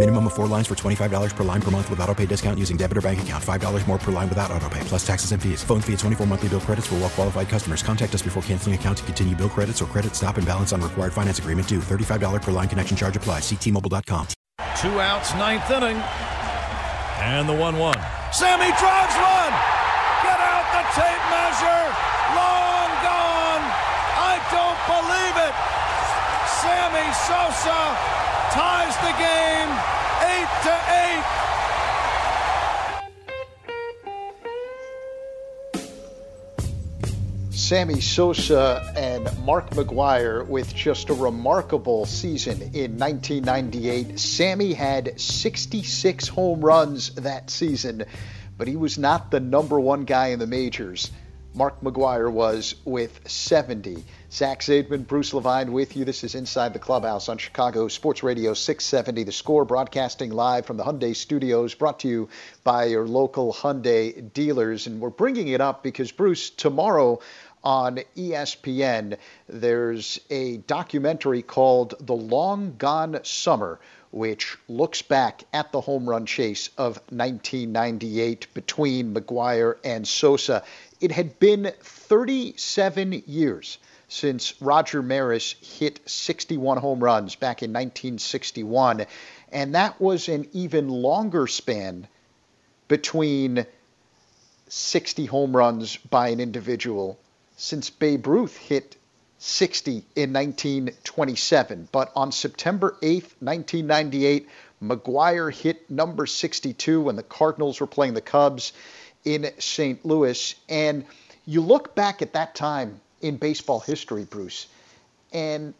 Minimum of four lines for $25 per line per month with auto pay discount using debit or bank account. $5 more per line without auto pay, plus taxes and fees. Phone fee at 24 monthly bill credits for well qualified customers. Contact us before canceling account to continue bill credits or credit stop and balance on required finance agreement due. $35 per line connection charge applies. Ctmobile.com. Two outs, ninth inning. And the 1 1. Sammy drives one. Get out the tape measure. Long gone. I don't believe it. Sammy Sosa ties the game 8 to 8. Sammy Sosa and Mark McGwire with just a remarkable season in 1998. Sammy had 66 home runs that season, but he was not the number one guy in the majors. Mark McGwire was with 70. Zach Zaidman, Bruce Levine with you. This is Inside the Clubhouse on Chicago Sports Radio 670. The score broadcasting live from the Hyundai studios, brought to you by your local Hyundai dealers. And we're bringing it up because, Bruce, tomorrow on ESPN, there's a documentary called The Long Gone Summer, which looks back at the home run chase of 1998 between McGwire and Sosa. It had been 37 years since Roger Maris hit 61 home runs back in 1961, and that was an even longer span between 60 home runs by an individual since Babe Ruth hit 60 in 1927. But on September 8th, 1998, McGwire hit number 62 when the Cardinals were playing the Cubs in St. Louis. And you look back at that time in baseball history, Bruce, and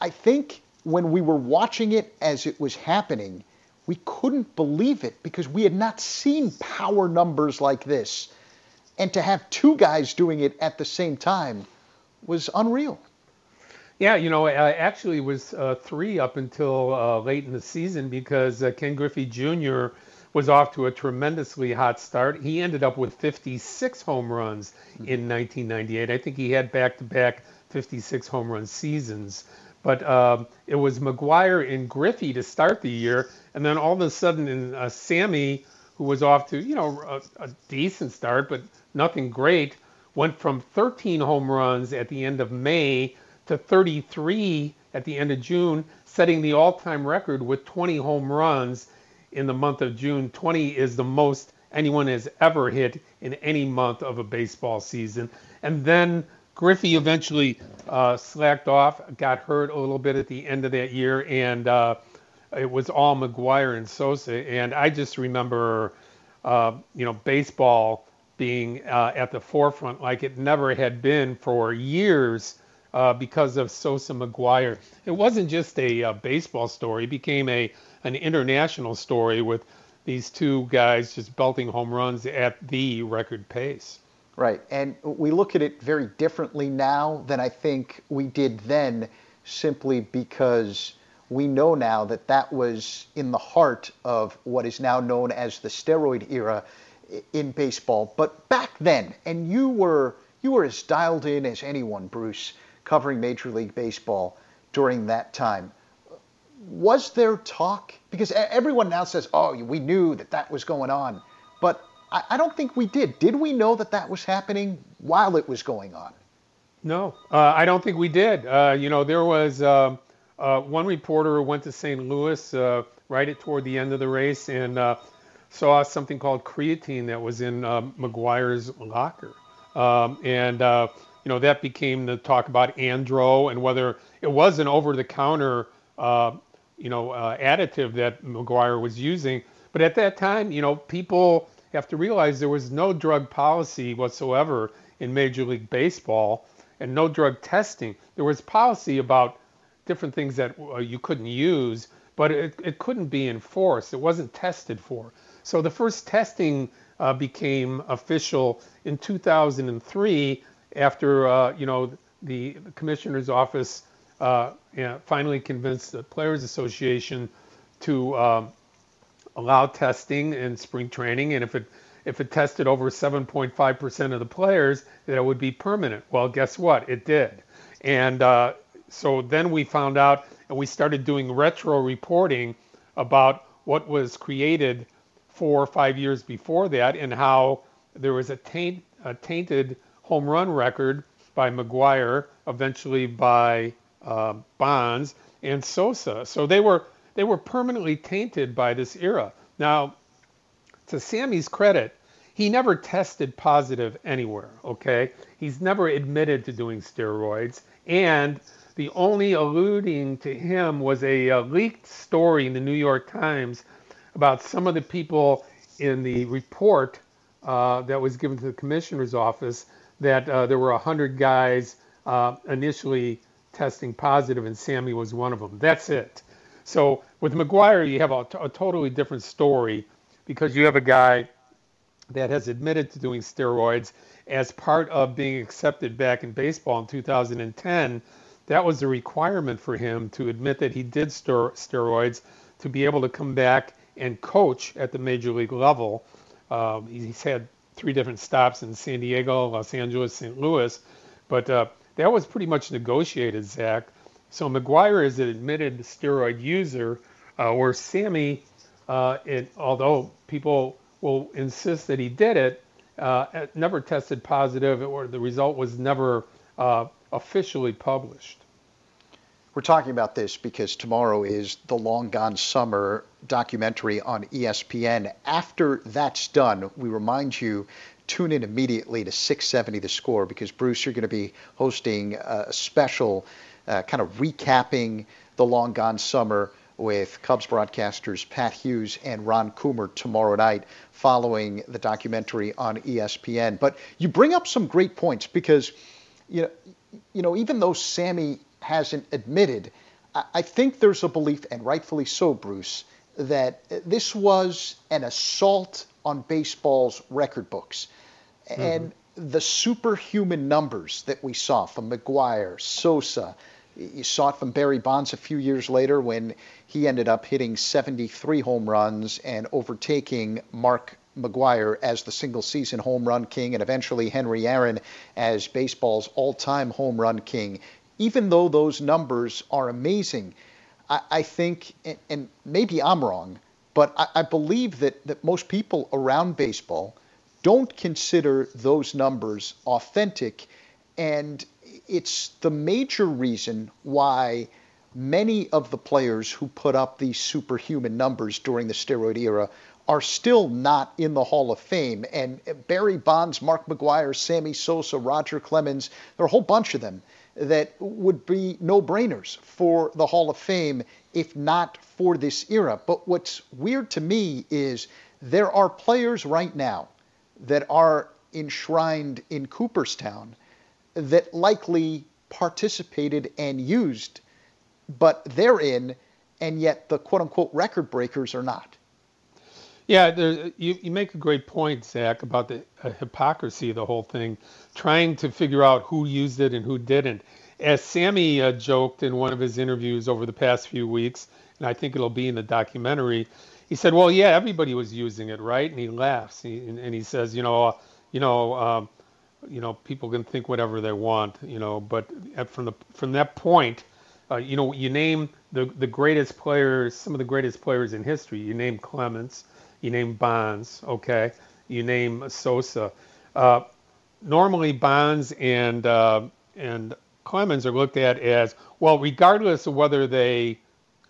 I think when we were watching it as it was happening, we couldn't believe it because we had not seen power numbers like this and to have two guys doing it at the same time was unreal. Yeah, you know, I actually was uh, three up until uh, late in the season because uh, Ken Griffey Jr. was off to a tremendously hot start. He ended up with 56 home runs in 1998. I think he had back-to-back 56 home run seasons. But um, it was McGwire and Griffey to start the year, and then all of a sudden, in uh, Sammy, who was off to you know a, a decent start, but nothing great, went from 13 home runs at the end of May to 33 at the end of June, setting the all time record with 20 home runs in the month of June. 20 is the most anyone has ever hit in any month of a baseball season. And then Griffey eventually uh, slacked off, got hurt a little bit at the end of that year, and uh, it was all McGwire and Sosa. And I just remember, uh, you know, baseball being uh, at the forefront like it never had been for years uh, because of Sosa McGwire. It wasn't just a uh, baseball story; it became a an international story with these two guys just belting home runs at the record pace. Right, and we look at it very differently now than I think we did then, simply because we know now that that was in the heart of what is now known as the steroid era in baseball. But back then, and you were you were as dialed in as anyone, Bruce, covering Major League Baseball during that time. Was there talk? Because everyone now says, "Oh, we knew that that was going on," but I, I don't think we did. Did we know that that was happening while it was going on? No, uh, I don't think we did. Uh, you know, there was uh, uh one reporter who went to St. Louis uh, right at toward the end of the race and uh, saw something called creatine that was in McGwire's locker, um, and you know that became the talk about Andro and whether it was an over-the-counter you know, uh, additive that McGwire was using. But at that time, you know, people have to realize there was no drug policy whatsoever in Major League Baseball and no drug testing. There was policy about different things that uh, you couldn't use, but it, it couldn't be enforced. It wasn't tested for. So the first testing uh, became official in 2003 after, uh, you know, the commissioner's office uh, finally convinced the Players Association to um, allow testing in spring training, and if it if it tested over 7.5% of the players, that it would be permanent. Well, guess what? It did, and uh, so then we found out, and we started doing retro reporting about what was created four or five years before that, and how there was a, taint, a tainted home run record by McGwire, eventually by uh, Bonds and Sosa. So they were they were permanently tainted by this era. Now, to Sammy's credit, he never tested positive anywhere. Okay, he's never admitted to doing steroids, and the only alluding to him was a, a leaked story in the New York Times about some of the people in the report uh, that was given to the commissioner's office that uh, there were 100 guys uh, initially testing positive, and Sammy was one of them. That's it. So with McGwire, you have a, totally different story because you have a guy that has admitted to doing steroids as part of being accepted back in baseball in 2010. That was a requirement for him to admit that he did ster- steroids to be able to come back and coach at the major league level. Um, he's had three different stops in San Diego, Los Angeles, St. Louis, but uh, that was pretty much negotiated, Zach. So McGwire is an admitted steroid user, uh, where Sammy, uh, it, although people will insist that he did it, uh, never tested positive, or the result was never uh, officially published. We're talking about this because tomorrow is the Long Gone Summer documentary on ESPN. After that's done, we remind you tune in immediately to 670 The Score because, Bruce, you're going to be hosting a special uh, kind of recapping the long gone summer with Cubs broadcasters Pat Hughes and Ron Coomer tomorrow night following the documentary on ESPN. But you bring up some great points because, you know, you know even though Sammy hasn't admitted, I, I think there's a belief, and rightfully so, Bruce, that this was an assault on baseball's record books. Mm-hmm. And the superhuman numbers that we saw from McGwire, Sosa, you saw it from Barry Bonds a few years later when he ended up hitting 73 home runs and overtaking Mark McGwire as the single season home run king and eventually Henry Aaron as baseball's all time home run king. Even though those numbers are amazing, I, I think, and maybe I'm wrong, but I, I believe that, that most people around baseball don't consider those numbers authentic. And it's the major reason why many of the players who put up these superhuman numbers during the steroid era are still not in the Hall of Fame. And Barry Bonds, Mark McGwire, Sammy Sosa, Roger Clemens, there are a whole bunch of them that would be no brainers for the Hall of Fame if not for this era. But what's weird to me is there are players right now that are enshrined in Cooperstown that likely participated and used, but they're in, and yet the quote unquote record breakers are not. Yeah, there, you, you make a great point, Zach, about the uh, hypocrisy of the whole thing, trying to figure out who used it and who didn't. As Sammy uh, joked in one of his interviews over the past few weeks, and I think it'll be in the documentary, he said, "Well, yeah, everybody was using it, right?" And he laughs, he, and, and, he says, "You know, uh, you know, um, you know, people can think whatever they want, you know, but from the from that point, uh, you know, you name the the greatest players, some of the greatest players in history. You name Clemens, you name Bonds, okay? You name Sosa. Uh, normally, Bonds and uh, and Clemens are looked at as well, regardless of whether they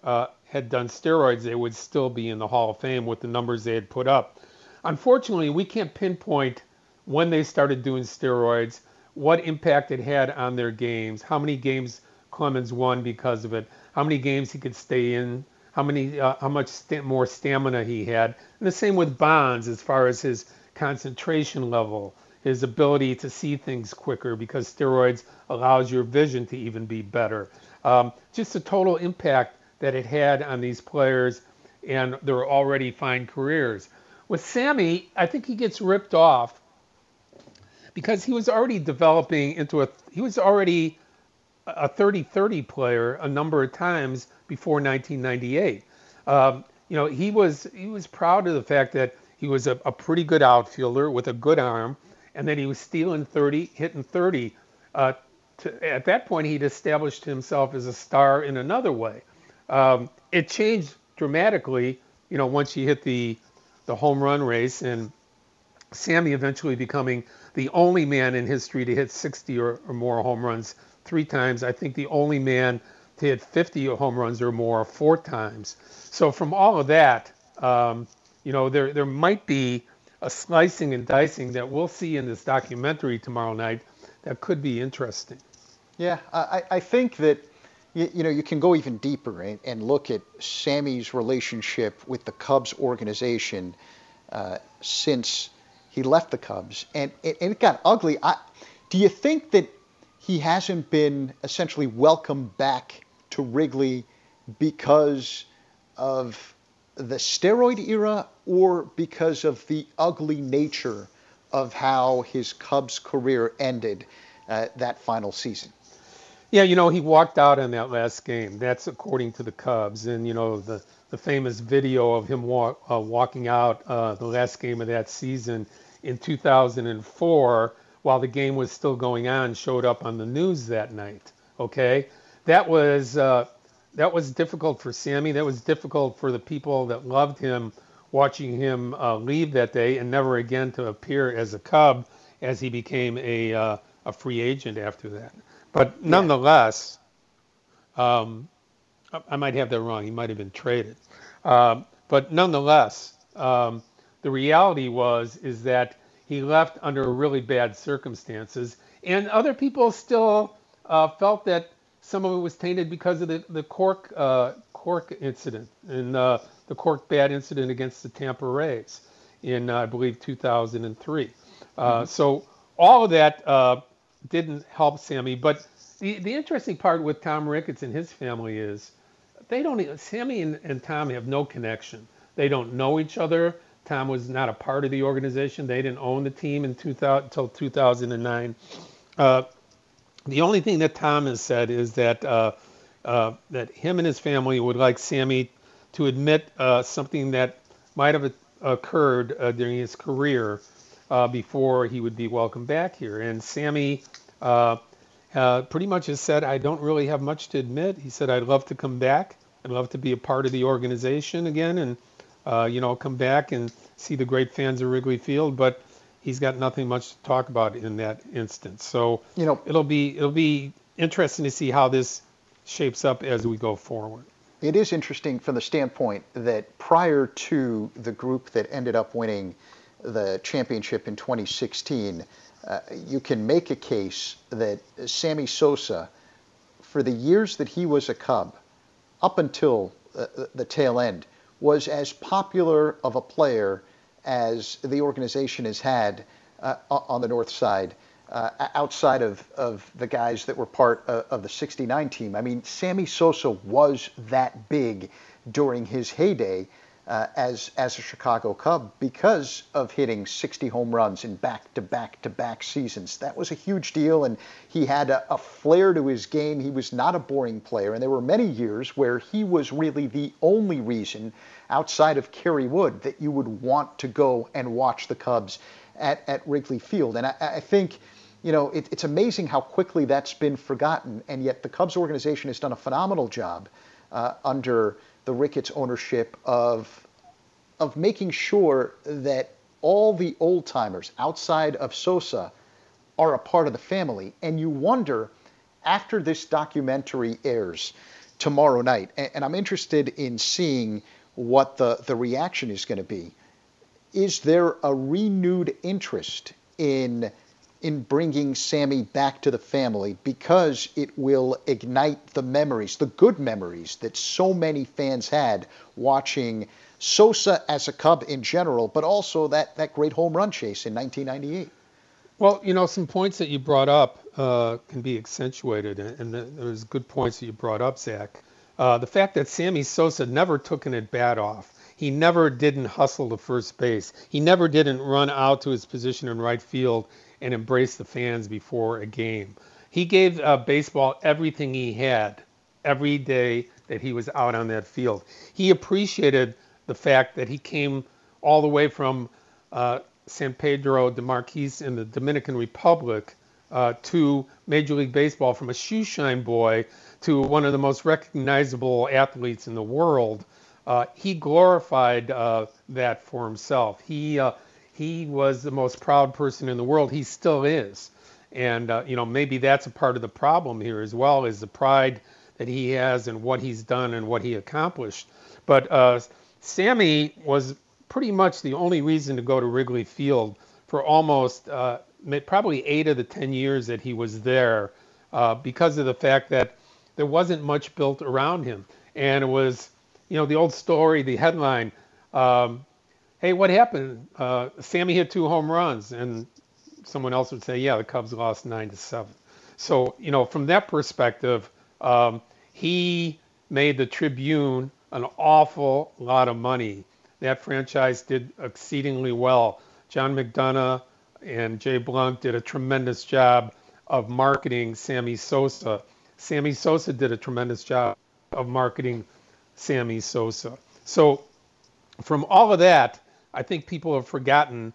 uh, had done steroids, they would still be in the Hall of Fame with the numbers they had put up. Unfortunately, we can't pinpoint when they started doing steroids, what impact it had on their games, how many games Clemens won because of it, how many games he could stay in how many, uh, how much st- more stamina he had, and the same with Bonds as far as his concentration level, his ability to see things quicker because steroids allows your vision to even be better. Um, just the total impact that it had on these players and their already fine careers. With Sammy, I think he gets ripped off because he was already developing into a he was already a 30-30 player a number of times before 1998. Um, you know, he was he was proud of the fact that he was a, a, pretty good outfielder with a good arm, and that he was stealing 30, hitting 30. Uh, to, at that point, he'd established himself as a star in another way. Um, it changed dramatically, you know, once you hit the the home run race, and Sammy eventually becoming the only man in history to hit 60 or, or more home runs three times. I think the only man to hit 50 home runs or more four times. So from all of that, um, you know, there there might be a slicing and dicing that we'll see in this documentary tomorrow night that could be interesting. Yeah, I, I think that you, know you can go even deeper and, and look at Sammy's relationship with the Cubs organization uh, since he left the Cubs, and it, and it got ugly. I, do you think that he hasn't been essentially welcomed back to Wrigley because of the steroid era or because of the ugly nature of how his Cubs career ended uh, that final season? Yeah, you know, he walked out in that last game. That's according to the Cubs. And, you know, the, the famous video of him walk, uh, walking out uh, the last game of that season in 2004 while the game was still going on showed up on the news that night. Okay, that was uh, that was difficult for Sammy. That was difficult for the people that loved him, watching him uh, leave that day and never again to appear as a Cub as he became a uh, a free agent after that. But nonetheless, yeah. um, I might have that wrong. He might have been traded. Uh, but nonetheless, um, the reality was is that he left under really bad circumstances, and other people still uh, felt that some of it was tainted because of the the Cork uh, Cork incident and uh, the Cork bad incident against the Tampa Rays in uh, I believe 2003. Uh, mm-hmm. So all of that uh, didn't help Sammy, but the, the interesting part with Tom Ricketts and his family is they don't. Sammy and, and Tom have no connection. They don't know each other. Tom was not a part of the organization. They didn't own the team in 2000 until 2009. Uh, the only thing that Tom has said is that uh, uh, that him and his family would like Sammy to admit uh, something that might have occurred uh, during his career uh, before he would be welcomed back here. And Sammy pretty much has said, "I don't really have much to admit." He said, "I'd love to come back. I'd love to be a part of the organization again, and." Uh, you know, come back and see the great fans of Wrigley Field, but he's got nothing much to talk about in that instance. So you know, it'll be it'll be interesting to see how this shapes up as we go forward. It is interesting from the standpoint that prior to the group that ended up winning the championship in 2016, uh, you can make a case that Sammy Sosa, for the years that he was a Cub, up until uh, the tail end, was as popular of a player as the organization has had uh, on the north side, uh, outside of, of the guys that were part of, of the 69 team. I mean, Sammy Sosa was that big during his heyday uh, as as a Chicago Cub because of hitting 60 home runs in back to back to back seasons. That was a huge deal, and he had a, a flair to his game. He was not a boring player, and there were many years where he was really the only reason outside of Kerry Wood that you would want to go and watch the Cubs at, at Wrigley Field. And I, I think you know, it, it's amazing how quickly that's been forgotten, and yet the Cubs organization has done a phenomenal job uh, under the Ricketts ownership of of making sure that all the old timers outside of Sosa are a part of the family. And you wonder after this documentary airs tomorrow night, and, I'm interested in seeing what the, the reaction is going to be. Is there a renewed interest in in bringing Sammy back to the family because it will ignite the memories, the good memories that so many fans had watching Sosa as a Cub in general, but also that, that great home run chase in 1998. Well, you know, some points that you brought up uh, can be accentuated, and there's good points that you brought up, Zach. Uh, the fact that Sammy Sosa never took an at bat off. He never didn't hustle to first base. He never didn't run out to his position in right field and embrace the fans before a game. He gave uh, baseball everything he had every day that he was out on that field. He appreciated the fact that he came all the way from uh, San Pedro de Macorís in the Dominican Republic uh, to Major League Baseball from a shoeshine boy to one of the most recognizable athletes in the world. Uh, he glorified uh, that for himself. He uh, he was the most proud person in the world. He still is, and uh, you know maybe that's a part of the problem here as well is the pride that he has and what he's done and what he accomplished. But uh, Sammy was pretty much the only reason to go to Wrigley Field for almost probably eight of the ten years that he was there, because of the fact that there wasn't much built around him. And it was, you know, the old story, the headline, um, hey, what happened? Uh, Sammy hit two home runs. And someone else would say, yeah, the Cubs lost nine to seven. So, you know, from that perspective, um, he made the Tribune an awful lot of money. That franchise did exceedingly well. John McDonough and Jay Blunk did a tremendous job of marketing Sammy Sosa Sammy Sosa did a tremendous job of marketing Sammy Sosa. So, from all of that, I think people have forgotten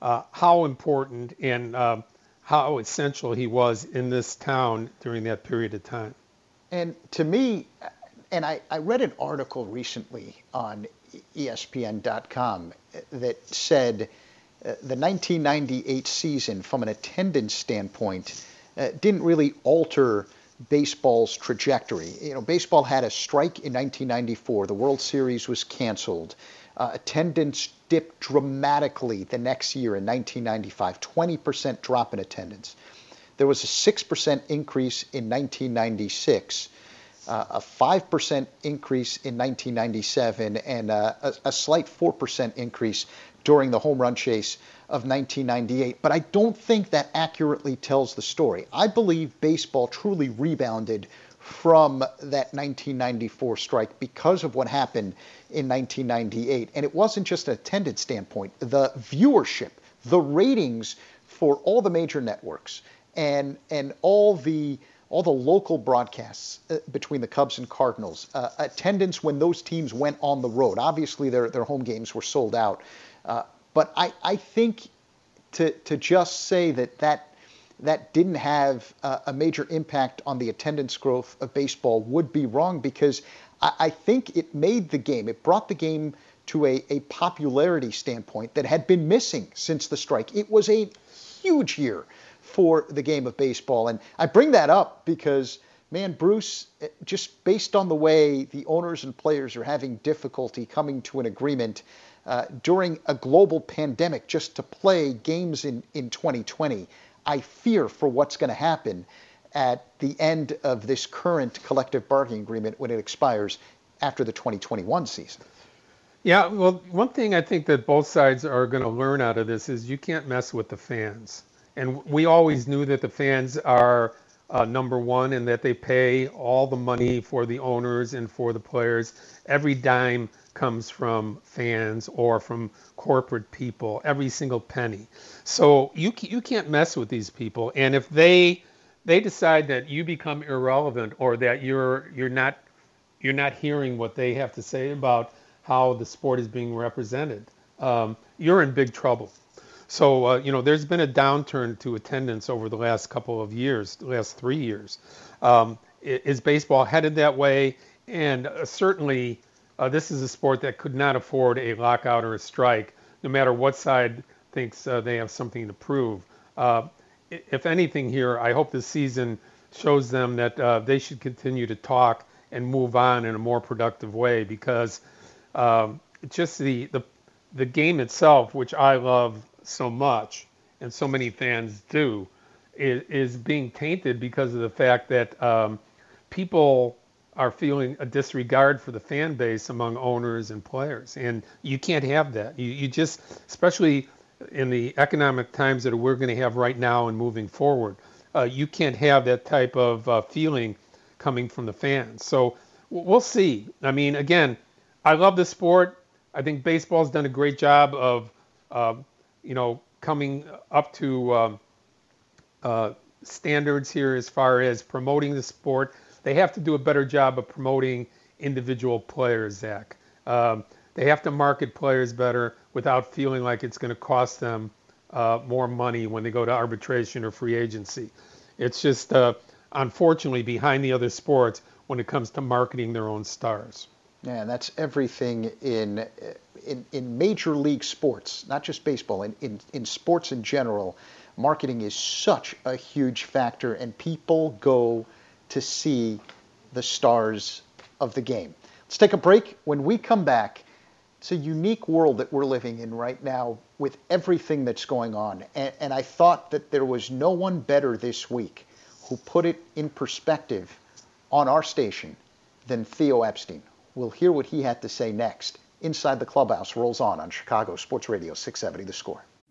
uh, how important and uh, how essential he was in this town during that period of time. And to me, and I, I read an article recently on ESPN.com that said uh, the 1998 season, from an attendance standpoint, uh, didn't really alter baseball's trajectory. You know, baseball had a strike in 1994. The World Series was canceled. Uh, attendance dipped dramatically the next year in 1995, 20% drop in attendance. There was a 6% increase in 1996, uh, a 5% increase in 1997, and uh, a, a slight 4% increase during the home run chase of 1998. But I don't think that accurately tells the story. I believe baseball truly rebounded from that 1994 strike because of what happened in 1998. And it wasn't just an attendance standpoint, the viewership, the ratings for all the major networks and and all the all the local broadcasts uh, between the Cubs and Cardinals, uh, attendance when those teams went on the road. Obviously, their their home games were sold out, uh, but I, I think to, to just say that that, that didn't have uh, a major impact on the attendance growth of baseball would be wrong because I, I think it made the game, it brought the game to a, a popularity standpoint that had been missing since the strike. It was a huge year for the game of baseball. And I bring that up because, man, Bruce, eh, just based on the way the owners and players are having difficulty coming to an agreement uh, during a global pandemic just to play games in, in 2020. I fear for what's going to happen at the end of this current collective bargaining agreement when it expires after the 2021 season. Yeah, well, one thing I think that both sides are going to learn out of this is you can't mess with the fans. And we always knew that the fans are uh, number one and that they pay all the money for the owners and for the players. Every dime comes from fans or from corporate people, every single penny. So you you can't mess with these people, and if they they decide that you become irrelevant or that you're you're not you're not hearing what they have to say about how the sport is being represented, um, you're in big trouble. So uh, you know, there's been a downturn to attendance over the last couple of years, the last three years. Um, is baseball headed that way? And uh, certainly, uh, this is a sport that could not afford a lockout or a strike, no matter what side thinks uh, they have something to prove. Uh, if anything, here, I hope this season shows them that uh, they should continue to talk and move on in a more productive way because um, just the, the the game itself, which I love so much and so many fans do, is, is being tainted because of the fact that um, people are feeling a disregard for the fan base among owners and players, and you can't have that. You, you just, especially in the economic times that we're going to have right now and moving forward, uh, you can't have that type of uh, feeling coming from the fans. So we'll see. I mean, again, I love the sport. I think baseball's done a great job of, uh, you know, coming up to um, uh, standards here as far as promoting the sport. They have to do a better job of promoting individual players, Zach. Um, they have to market players better without feeling like it's going to cost them uh, more money when they go to arbitration or free agency. It's just, uh, unfortunately, behind the other sports when it comes to marketing their own stars. Yeah, that's everything in, in, in major league sports, not just baseball, in, in, in sports in general. Marketing is such a huge factor, and people go to see the stars of the game. Let's take a break. When we come back, it's a unique world that we're living in right now with everything that's going on. And, and I thought that there was no one better this week who put it in perspective on our station than Theo Epstein. We'll hear what he had to say next. Inside the Clubhouse rolls on on Chicago Sports Radio 670 The Score.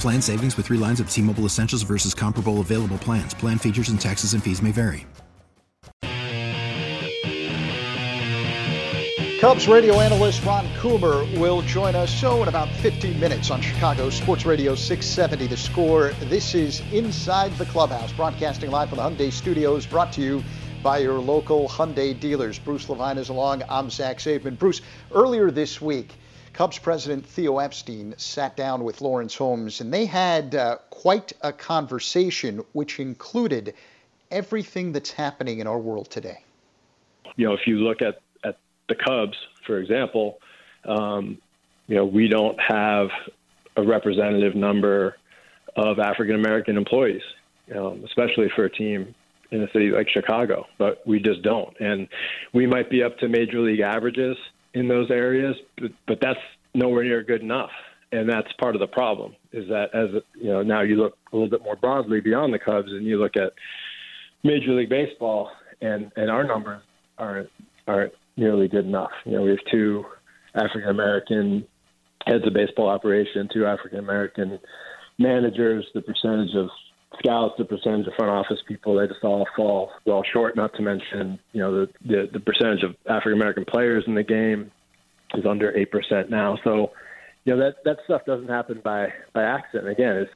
Plan savings with three lines of T Mobile Essentials versus comparable available plans. Plan features and taxes and fees may vary. Cubs radio analyst Ron Coomer will join us so in about 15 minutes on Chicago Sports Radio 670 The Score. This is Inside the Clubhouse, broadcasting live from the Hyundai Studios, brought to you by your local Hyundai dealers. Bruce Levine is along. I'm Zach Zaidman. Bruce, earlier this week, Cubs president Theo Epstein sat down with Lawrence Holmes, and they had uh, quite a conversation, which included everything that's happening in our world today. You know, if you look at, at the Cubs, for example, um, you know, we don't have a representative number of African American employees, um, especially for a team in a city like Chicago, but we just don't. And we might be up to major league averages in those areas, but, but that's nowhere near good enough. And that's part of the problem is that as you know now you look a little bit more broadly beyond the Cubs and you look at Major League Baseball and and our numbers aren't aren't nearly good enough. You know we have two African American heads of baseball operation, two African American managers. The percentage of scouts, the percentage of front office people, they just all fall well short. Not to mention, you know, the the, the percentage of African American players in the game is under eight percent now. So, you know, that that stuff doesn't happen by by accident. Again,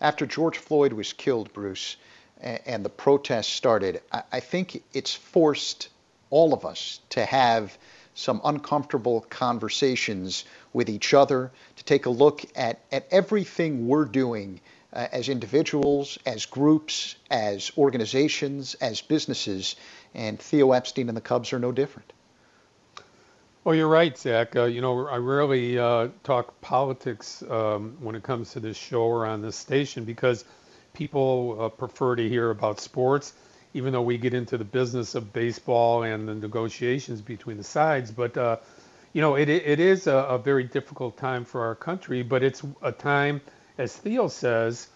after George Floyd was killed, Bruce, and, the protests started. I think it's forced all of us to have some uncomfortable conversations with each other, to take a look at, at everything we're doing uh, as individuals, as groups, as organizations, as businesses. And Theo Epstein and the Cubs are no different. Well, you're right, Zach. Uh, you know, I rarely uh, talk politics um, when it comes to this show or on this station because people uh, prefer to hear about sports, even though we get into the business of baseball and the negotiations between the sides. But, uh, you know, it, it is a, a very difficult time for our country, but it's a time – as Theo says,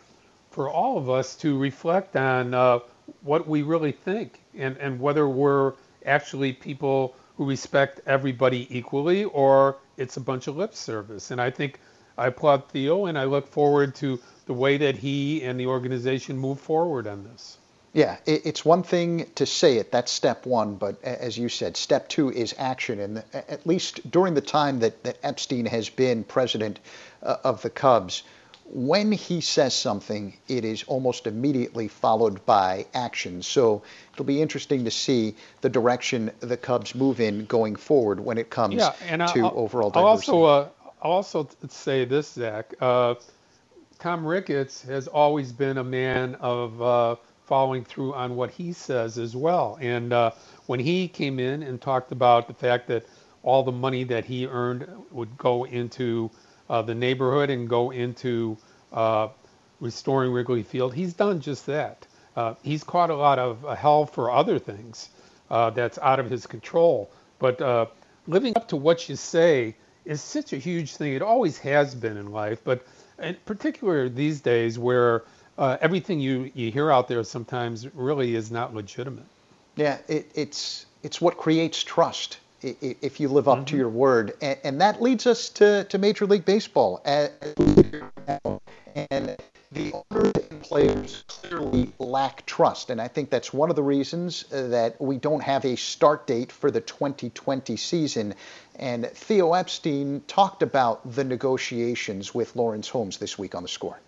for all of us to reflect on uh, what we really think and, and whether we're actually people who respect everybody equally or it's a bunch of lip service. And I think I applaud Theo and I look forward to the way that he and the organization move forward on this. Yeah, it's one thing to say it, that's step one, but as you said, step two is action. And at least during the time that, that Epstein has been president uh, of the Cubs, when he says something, it is almost immediately followed by action. So it'll be interesting to see the direction the Cubs move in going forward when it comes yeah, and to I'll, overall diversity. I'll also, uh, I'll also say this, Zach. Uh, Tom Ricketts has always been a man of uh, following through on what he says as well. And uh, when he came in and talked about the fact that all the money that he earned would go into uh, the neighborhood and go into uh, restoring Wrigley Field, he's done just that. Uh, he's caught a lot of uh, hell for other things uh, that's out of his control. But living up to what you say is such a huge thing. It always has been in life, but in particular these days where uh, everything you, you hear out there sometimes really is not legitimate. Yeah, it, it's it's what creates trust if you live up mm-hmm. to your word, and, and, that leads us to, to Major League Baseball. And the owners and players clearly lack trust, and I think that's one of the reasons uh, that we don't have a start date for the 2020 season. And Theo Epstein talked about the negotiations with Lawrence Holmes this week on the score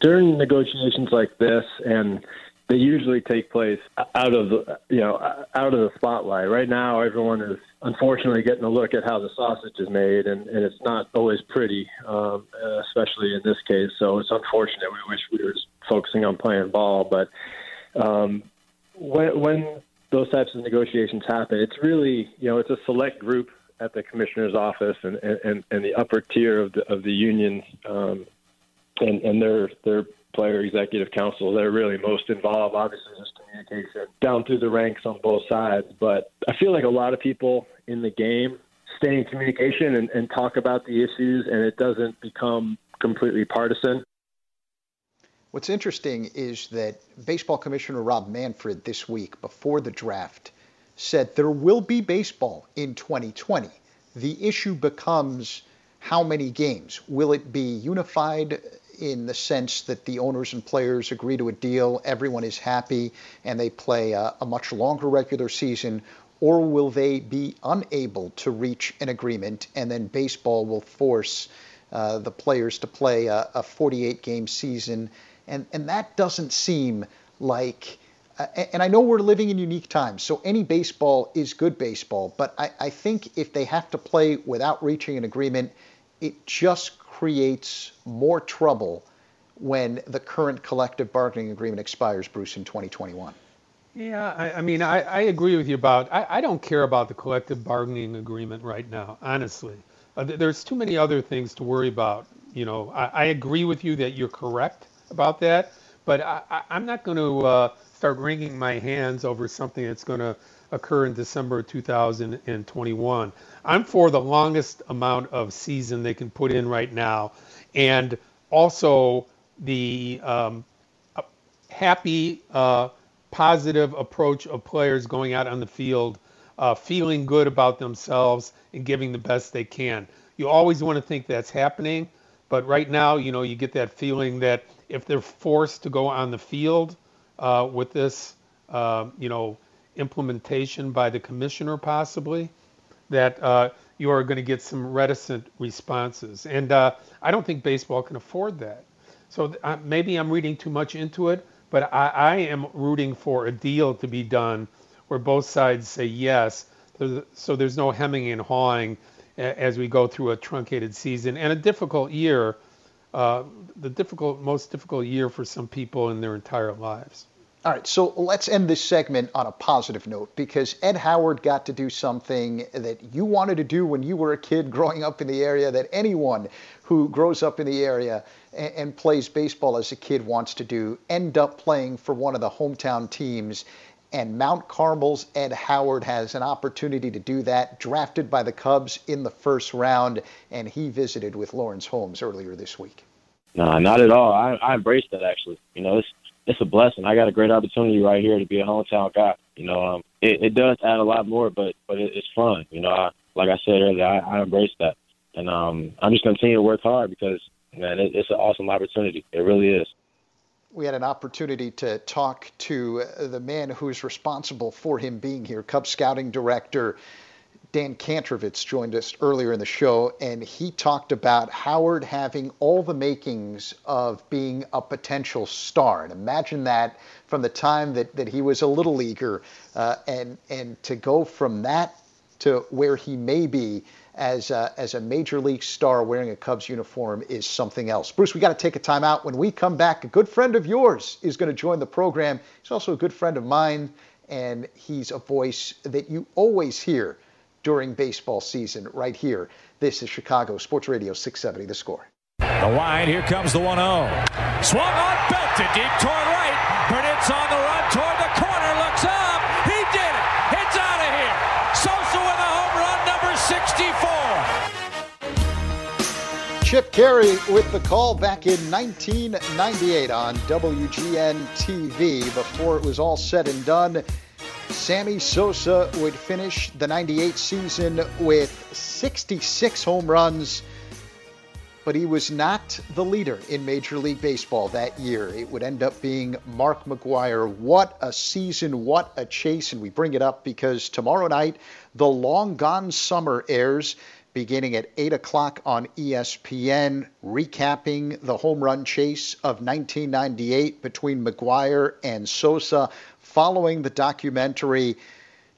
during negotiations like this, and they usually take place out of the you know out of the spotlight. Right now, everyone is unfortunately getting a look at how the sausage is made, and, and it's not always pretty, um, especially in this case. So it's unfortunate. We wish we were focusing on playing ball, but um, when when those types of negotiations happen, it's really you know it's a select group at the commissioner's office and and, and the upper tier of the of the union um, and and their their player executive council they're really most involved obviously there's communication down through the ranks on both sides. But i feel like a lot of people in the game stay in communication and, and talk about the issues and it doesn't become completely partisan. What's interesting is that baseball commissioner rob manfred this week before the draft said there will be baseball in 2020 the issue becomes how many games? Will it be unified in the sense that the owners and players agree to a deal, everyone is happy, and they play a, a much longer regular season? Or will they be unable to reach an agreement and then baseball will force uh, the players to play a, a 48 game season? And, and that doesn't seem like uh, and I know we're living in unique times, so any baseball is good baseball. But I, I, think if they have to play without reaching an agreement, it just creates more trouble when the current collective bargaining agreement expires, Bruce, in 2021. Yeah, I, I mean, I, I, agree with you about. I, I, don't care about the collective bargaining agreement right now, honestly. Uh, there's too many other things to worry about. You know, I, agree with you that you're correct about that, but I, am not going to uh, start wringing my hands over something that's going to occur in December 2021. I'm for the longest amount of season they can put in right now, and also the um, happy, uh, positive approach of players going out on the field, uh, feeling good about themselves and giving the best they can. You always want to think that's happening, but right now, you know, you get that feeling that if they're forced to go on the field uh, with this, uh, you know, implementation by the commissioner, possibly, that uh, you are going to get some reticent responses. And uh, I don't think baseball can afford that. So uh, maybe I'm reading too much into it, but I, I, am rooting for a deal to be done where both sides say yes. So there's no hemming and hawing as we go through a truncated season and a difficult year, uh, the difficult, most difficult year for some people in their entire lives. All right, so let's end this segment on a positive note because Ed Howard got to do something that you wanted to do when you were a kid growing up in the area, that anyone who grows up in the area and, and plays baseball as a kid wants to do, end up playing for one of the hometown teams. And Mount Carmel's Ed Howard has an opportunity to do that, drafted by the Cubs in the first round, and he visited with Lawrence Holmes earlier this week. No, not at all. I, I embraced that actually. You know, it's it's a blessing. I got a great opportunity right here to be a hometown guy. You know, um, it, it does add a lot more, but but it, it's fun. You know, I, like I said earlier, I, I embrace that, and um, I'm just continue to work hard because man, it, it's an awesome opportunity. It really is. We had an opportunity to talk to the man who's responsible for him being here, Cub scouting director Dan Kantrovitz joined us earlier in the show, and he talked about Howard having all the makings of being a potential star. And imagine that from the time that, that he was a little leaguer, uh, and and to go from that to where he may be as a, as a major league star wearing a Cubs uniform is something else. Bruce, we got to take a time out. When we come back, a good friend of yours is going to join the program. He's also a good friend of mine, and he's a voice that you always hear during baseball season right here. This is Chicago Sports Radio 670 The Score. The line, here comes the 1 0. Swung on, belted deep toward right. Burnitz on the run toward the corner, looks up. He did it. It's out of here. Sosa with a home run, number 64. Chip Caray with the call back in 1998 on WGN TV before it was all said and done. Sammy Sosa would finish the 98 season with 66 home runs, but he was not the leader in Major League Baseball that year. It would end up being Mark McGwire. What a season, what a chase. And we bring it up because tomorrow night, The Long Gone Summer airs beginning at 8 o'clock on ESPN, recapping the home run chase of 1998 between McGwire and Sosa. Following the documentary,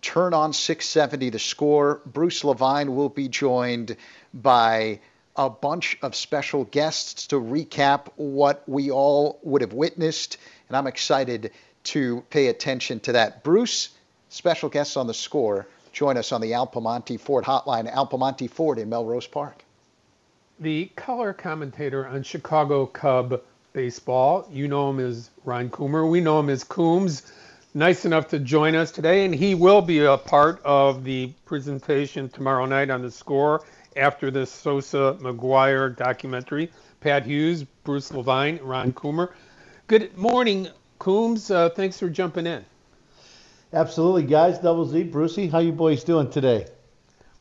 Turn on 670 the score. Bruce Levine will be joined by a bunch of special guests to recap what we all would have witnessed, and I'm excited to pay attention to that. Bruce, special guests on the score, join us on the Al Piemonte Ford hotline, Al Piemonte Ford in Melrose Park. The color commentator on Chicago Cub baseball, you know him as Ron Coomer. We know him as Coombs nice enough to join us today, and he will be a part of the presentation tomorrow night on the score after the Sosa McGwire documentary. Pat Hughes, Bruce Levine, Ron Coomer. Good morning, Coombs. Uh, thanks for jumping in. Absolutely, guys. Double Z, Brucey, how you boys doing today?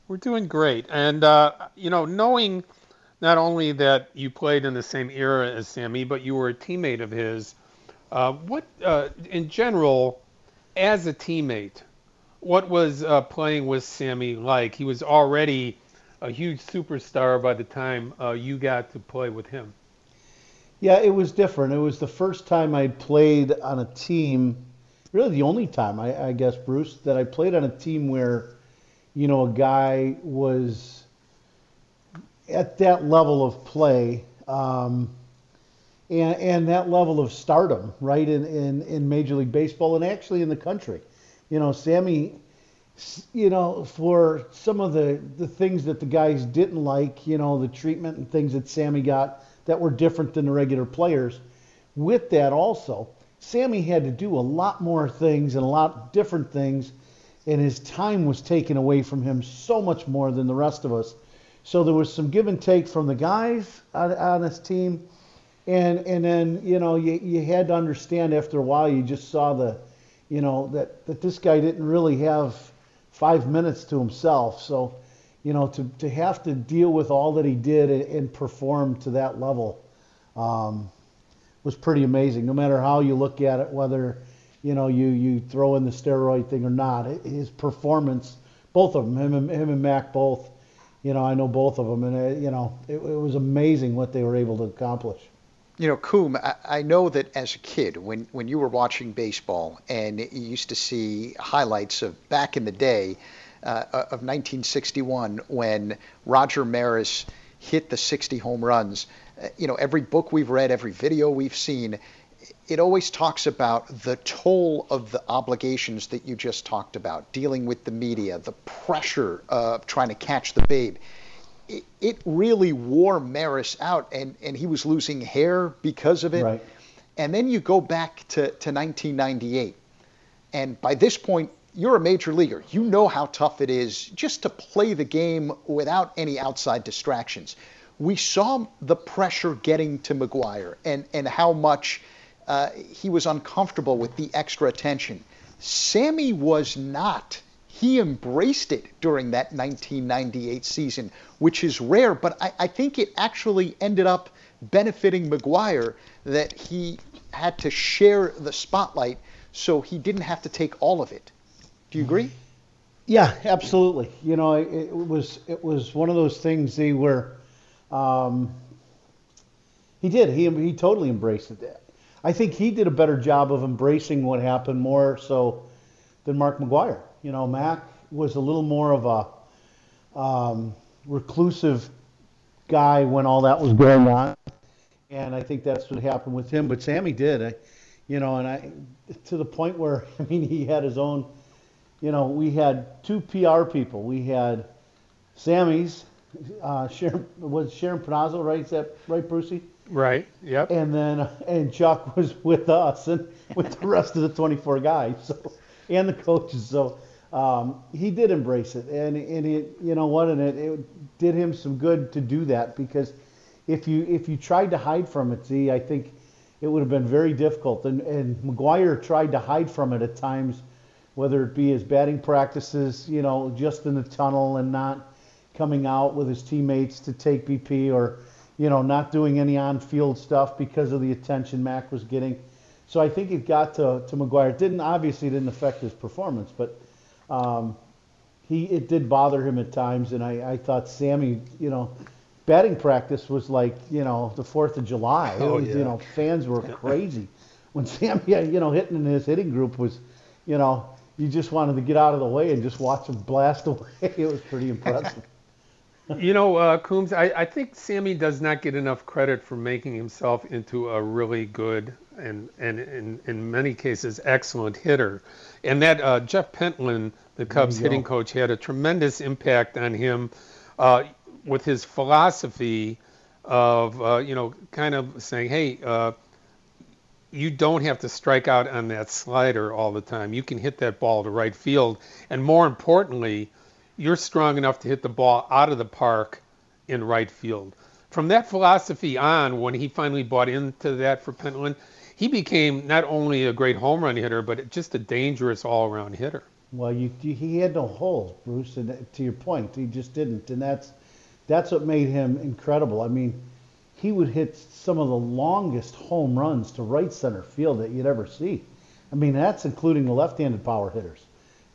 We're doing great, and uh, you know, knowing not only that you played in the same era as Sammy, but you were a teammate of his uh, what, uh, in general, as a teammate, what was uh, playing with Sammy like? He was already a huge superstar by the time uh, you got to play with him. Yeah, it was different. It was the first time I played on a team, really the only time, I, I guess, Bruce, that I played on a team where, you know, a guy was at that level of play. Um, and, and that level of stardom, right, in, in, in Major League Baseball and actually in the country. You know, Sammy, you know, for some of the, the things that the guys didn't like, you know, the treatment and things that Sammy got that were different than the regular players. With that also, Sammy had to do a lot more things and a lot different things, and his time was taken away from him so much more than the rest of us. So there was some give and take from the guys on, on this team and and then you know you you had to understand after a while you just saw the you know that that this guy didn't really have five minutes to himself so you know to to have to deal with all that he did and, and perform to that level um, was pretty amazing. No matter how you look at it whether you know you you throw in the steroid thing or not his performance both of them him and him and Mac both you know I know both of them and uh, you know it, it was amazing what they were able to accomplish. You know, Coom, I, I know that as a kid, when, when you were watching baseball and you used to see highlights of back in the day uh, of 1961 when Roger Maris hit the 60 home runs, uh, you know, every book we've read, every video we've seen, it always talks about the toll of the obligations that you just talked about, dealing with the media, the pressure of trying to catch the babe it, really wore Maris out, and, and he was losing hair because of it. Right. And then you go back to, to 1998, and by this point, you're a major leaguer. You know how tough it is just to play the game without any outside distractions. We saw the pressure getting to McGwire and, and how much uh, he was uncomfortable with the extra attention. Sammy was not he embraced it during that 1998 season, which is rare, but I, I think it actually ended up benefiting McGwire that he had to share the spotlight so he didn't have to take all of it. Do you agree? Yeah, absolutely. You know, it, it was it was one of those things they were um, he did. He he totally embraced it. I think he did a better job of embracing what happened more so than Mark McGwire. You know, Mac was a little more of a um, reclusive guy when all that was going on, and I think that's what happened with him. But Sammy did, I, you know, and I to the point where I mean he had his own. You know, we had two PR people. We had Sammy's uh, Sharon was Sharon Pannozzo, right? Is that right, Brucey? Right. Yep. And then and Chuck was with us and with the rest of the 24 guys, so and the coaches. So um, he did embrace it, and and it, you know what, and it, it did him some good to do that because if you if you tried to hide from it, see, I think it would have been very difficult. And and McGwire tried to hide from it at times, whether it be his batting practices, you know, just in the tunnel and not coming out with his teammates to take BP or you know, not doing any on-field stuff because of the attention Mac was getting. So I think it got to, to McGwire. It didn't obviously didn't affect his performance, but um, he it did bother him at times. And I, I thought Sammy, you know, batting practice was like you know the Fourth of July. Oh, was, yeah. You know, fans were crazy when Sammy, you know, hitting in his hitting group was, you know, you just wanted to get out of the way and just watch him blast away. It was pretty impressive. You know, uh, Coombs, I, I think Sammy does not get enough credit for making himself into a really good and, and in, in many cases, excellent hitter. And that uh, Jeff Pentland, the Cubs hitting coach, had a tremendous impact on him uh, with his philosophy of, uh, you know, kind of saying, hey, uh, you don't have to strike out on that slider all the time. You can hit that ball to right field. And more importantly, you're strong enough to hit the ball out of the park in right field. From that philosophy on, when he finally bought into that for Pentland, he became not only a great home run hitter, but just a dangerous all around hitter. Well, you, he had no holes, Bruce. And uh, to your point, he just didn't, and that's that's what made him incredible. I mean, he would hit some of the longest home runs to right center field that you'd ever see. I mean, that's including the left-handed power hitters.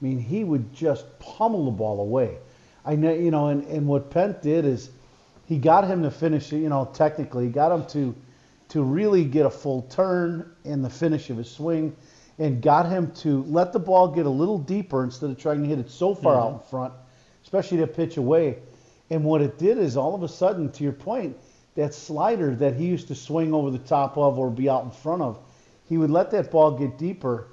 I mean, he would just pummel the ball away. I know, you know, and, and what Pent did is he got him to finish it. You know, technically, he got him to to really get a full turn in the finish of his swing, and got him to let the ball get a little deeper instead of trying to hit it so far out mm-hmm. in front, especially to pitch away. And what it did is all of a sudden, to your point, that slider that he used to swing over the top of or be out in front of, he would let that ball get deeper.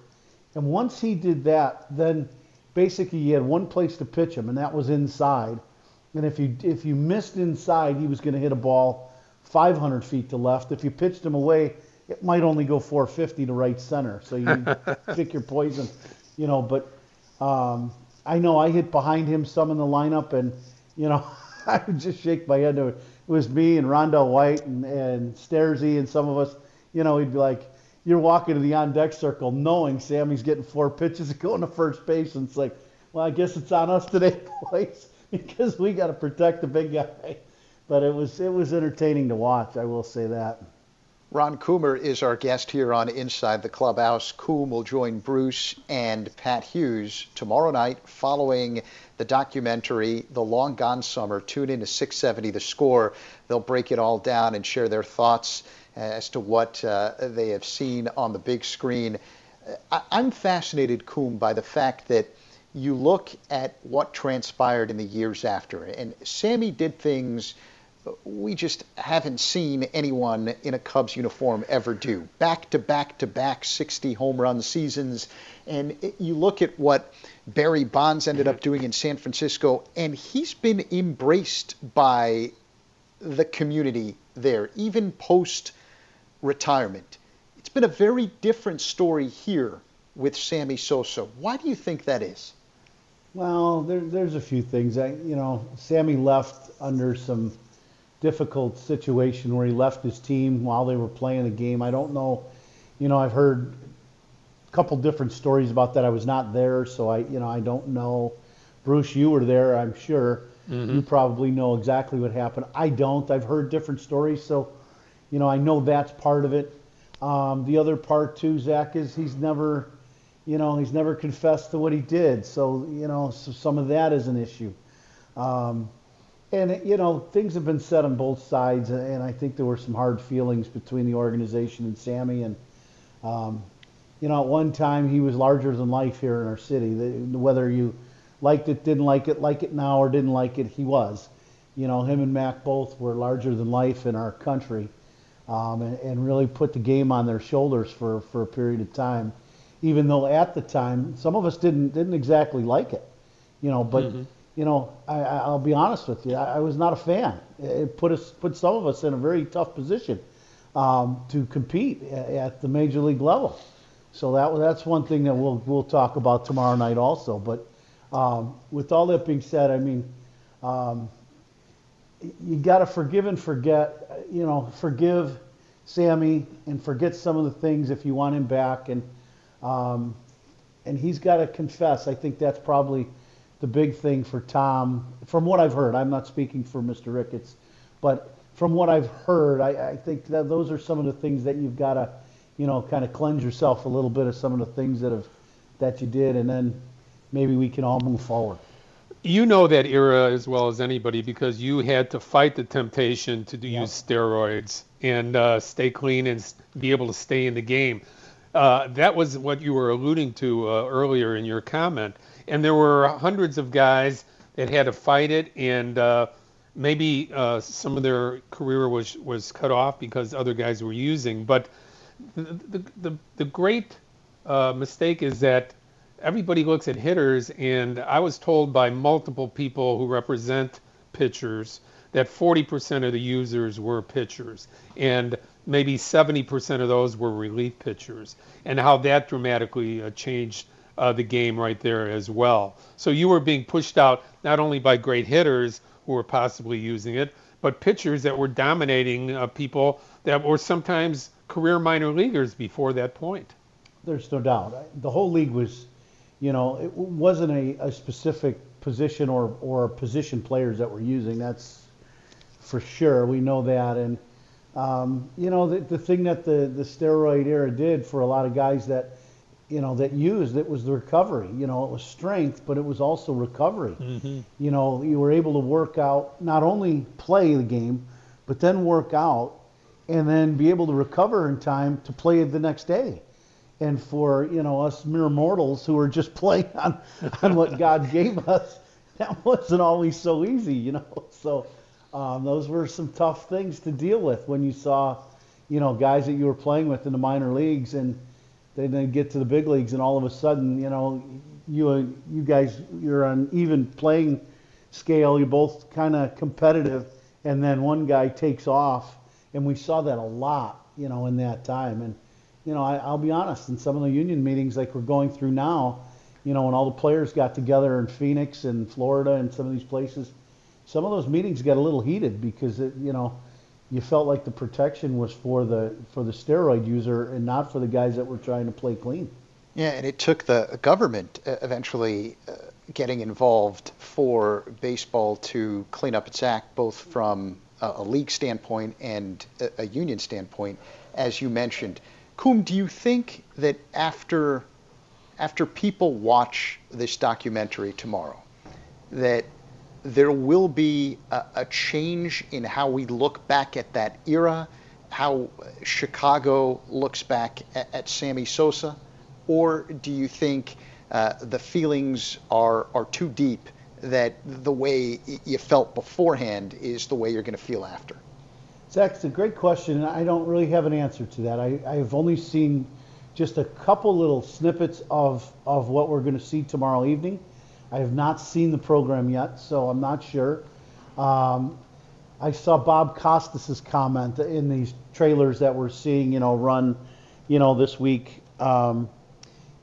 And once he did that, then basically you had one place to pitch him, and that was inside. And if you if you missed inside, he was going to hit a ball 500 feet to left. If you pitched him away, it might only go 450 to right center. So you pick your poison, you know. But um, I know I hit behind him some in the lineup, and you know I would just shake my head. It was me and Rondell White and and Stairsy and some of us. You know, he'd be like, you're walking to the on deck circle knowing Sammy's getting four pitches and going to first base, and it's like, well, I guess it's on us today, boys, because we got to protect the big guy. But it was it was entertaining to watch. I will say that. Ron Coomer is our guest here on Inside the Clubhouse. Coom will join Bruce and Pat Hughes tomorrow night following the documentary The Long Gone Summer. Tune in to 670 The Score. They'll break it all down and share their thoughts as to what uh, they have seen on the big screen. I- I'm fascinated, Coom, by the fact that you look at what transpired in the years after, and Sammy did things we just haven't seen anyone in a Cubs uniform ever do. Back to back to back 60 home run seasons. And you look at what Barry Bonds ended up doing in San Francisco, and he's been embraced by the community there, even post retirement. It's been a very different story here with Sammy Sosa. Why do you think that is? Well, there, there's a few things. I, you know, Sammy left under some difficult situation where he left his team while they were playing a game. I don't know. You know, I've heard a couple different stories about that. I was not there, so I, you know, I don't know. Bruce, you were there, I'm sure. Mhm. You probably know exactly what happened. I don't. I've heard different stories, so you know, I know that's part of it. Um, the other part too, Zach, is he's never, you know, he's never confessed to what he did. So you know, so some of that is an issue. Um, and you know, things have been said on both sides, and I think there were some hard feelings between the organization and Sammy. And um, you know, at one time he was larger than life here in our city. The, whether you liked it, didn't like it, like it now, or didn't like it, he was. You know, him and Mac both were larger than life in our country, um, and, and really put the game on their shoulders for for a period of time. Even though at the time some of us didn't didn't exactly like it, you know, but. Mm-hmm you know, I, I'll be honest with you, I, I was not a fan. It put us, put some of us in a very tough position um, to compete at the major league level. So that that's one thing that we'll we'll talk about tomorrow night also. But um, with all that being said, I mean, um, you got to forgive and forget. You know, forgive Sammy and forget some of the things if you want him back, and um, and he's got to confess. I think that's probably the big thing for Tom, from what I've heard, I'm not speaking for Mr. Ricketts, but from what I've heard, I, I think that those are some of the things that you've got to, you know, kind of cleanse yourself a little bit of some of the things that have that you did, and then maybe we can all move forward. You know that era as well as anybody because you had to fight the temptation to yep. use steroids and uh, stay clean and be able to stay in the game. Uh, that was what you were alluding to uh, earlier in your comment and there were hundreds of guys that had to fight it, and uh, maybe uh, some of their career was was cut off because other guys were using. But the the the, the great uh, mistake is that everybody looks at hitters, and I was told by multiple people who represent pitchers that 40% of the users were pitchers, and maybe 70% of those were relief pitchers, and how that dramatically uh, changed uh, the game right there as well. So you were being pushed out not only by great hitters who were possibly using it, but pitchers that were dominating uh, people that were sometimes career minor leaguers before that point. There's no doubt. The whole league was, you know, it wasn't a, a specific position or, or position players that were using. That's for sure. We know that. And, um, you know, the, the thing that the, the steroid era did for a lot of guys that you know, that used it was the recovery. You know, it was strength, but it was also recovery. Mm-hmm. You know, you were able to work out, not only play the game, but then work out and then be able to recover in time to play the next day. And for, you know, us mere mortals who are just playing on, on what God gave us, that wasn't always so easy, you know. So um, those were some tough things to deal with when you saw, you know, guys that you were playing with in the minor leagues and – they then get to the big leagues, and all of a sudden, you know, you you guys you're on even playing scale. You're both kind of competitive, and then one guy takes off, and we saw that a lot, you know, in that time. And you know, I, I'll be honest, in some of the union meetings like we're going through now, you know, when all the players got together in Phoenix and Florida and some of these places, some of those meetings got a little heated because it, you know you felt like the protection was for the for the steroid user and not for the guys that were trying to play clean. Yeah, and it took the government uh, eventually uh, getting involved for baseball to clean up its act, both from a, a league standpoint and a, a, union standpoint, as you mentioned. Coom, do you think that after after people watch this documentary tomorrow, that there will be a, a, change in how we look back at that era, how Chicago looks back at, at Sammy Sosa, or do you think uh, the feelings are are too deep that the way you felt beforehand is the way you're going to feel after? Zach, it's a great question, and I don't really have an answer to that. I, I've only seen just a couple little snippets of, of what we're going to see tomorrow evening. I have not seen the program yet, so I'm not sure. Um, I saw Bob Costas's comment in these trailers that we're seeing, you know, run, you know, this week. Um,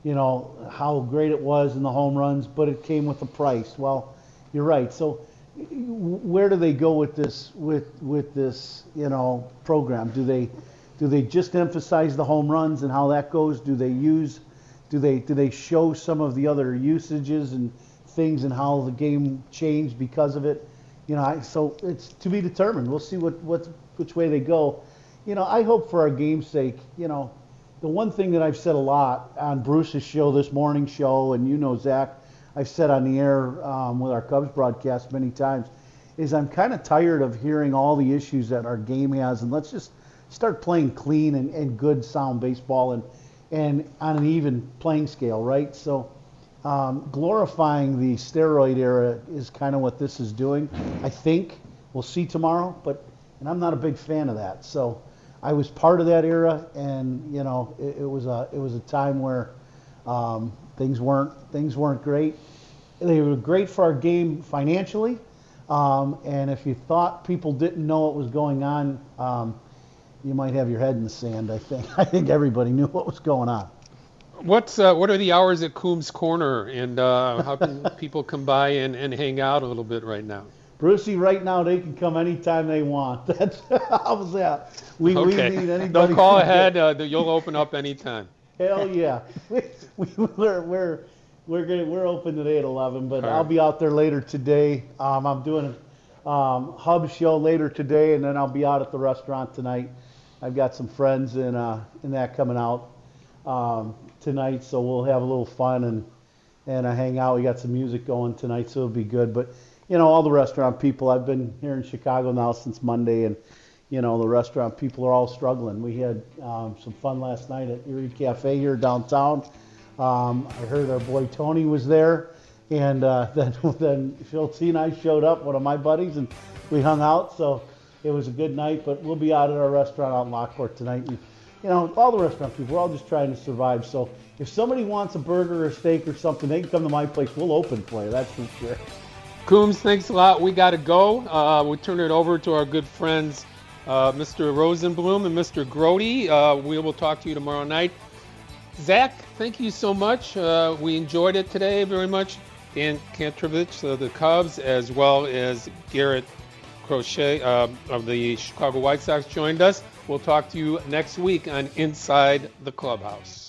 you know how great it was in the home runs, but it came with a price. Well, you're right. So where do they go with this with with this you know program? Do they do they just emphasize the home runs and how that goes? Do they use do they do they show some of the other usages and things and how the game changed because of it. You know, I, so it's to be determined. We'll see what, what which way they go. you know, I hope for our game's sake, you know, the one thing that I've said a lot on Bruce's show, this morning show, and you know, Zach, I've said on the air um, with our Cubs broadcast many times, is I'm kind of tired of hearing all the issues that our game has, and let's just start playing clean and, and good, sound baseball and and on an even playing scale, right? So um, glorifying the steroid era is kind of what this is doing. I think we'll see tomorrow, but and I'm not a big fan of that. So I was part of that era, and you know it, it was a it was a time where um, things weren't things weren't great. They were great for our game financially, um, and if you thought people didn't know what was going on, um, you might have your head in the sand. I think I think everybody knew what was going on. What's uh, what are the hours at Coombs Corner, and uh, how can people come by and, and hang out a little bit right now? Brucey, right now they can come anytime they want. That's how's that? We, okay. we need anybody. Don't call ahead. Uh, you'll open up anytime. Hell yeah, we, we, we're we're we're gonna, we're open today at 11, but I'll be out there later today. Um, I'm doing a um, hub show later today, and then I'll be out at the restaurant tonight. I've got some friends in uh, in that coming out. Um, tonight, so we'll have a little fun and and uh, hang out. We got some music going tonight, so it'll be good. But you know, all the restaurant people. I've been here in Chicago now since Monday, and you know, the restaurant people are all struggling. We had um, some fun last night at Erie Cafe here downtown. Um, I heard our boy Tony was there, and uh, then then Phil and I showed up, one of my buddies, and we hung out. So it was a good night. But we'll be out at our restaurant out in Lockport tonight. And, you know, all the restaurant people, we're all just trying to survive. So if somebody wants a burger or steak or something, they can come to my place. We'll open for you. That's for sure. Coombs, thanks a lot. We got to go. Uh, we'll turn it over to our good friends, uh, Mr. Rosenblum and Mr. Grody. Uh, we will talk to you tomorrow night. Zach, thank you so much. Uh, we enjoyed it today very much. Dan Kantrovitz of the Cubs, as well as Garrett Crochet uh, of the Chicago White Sox, joined us. We'll talk to you next week on Inside the Clubhouse.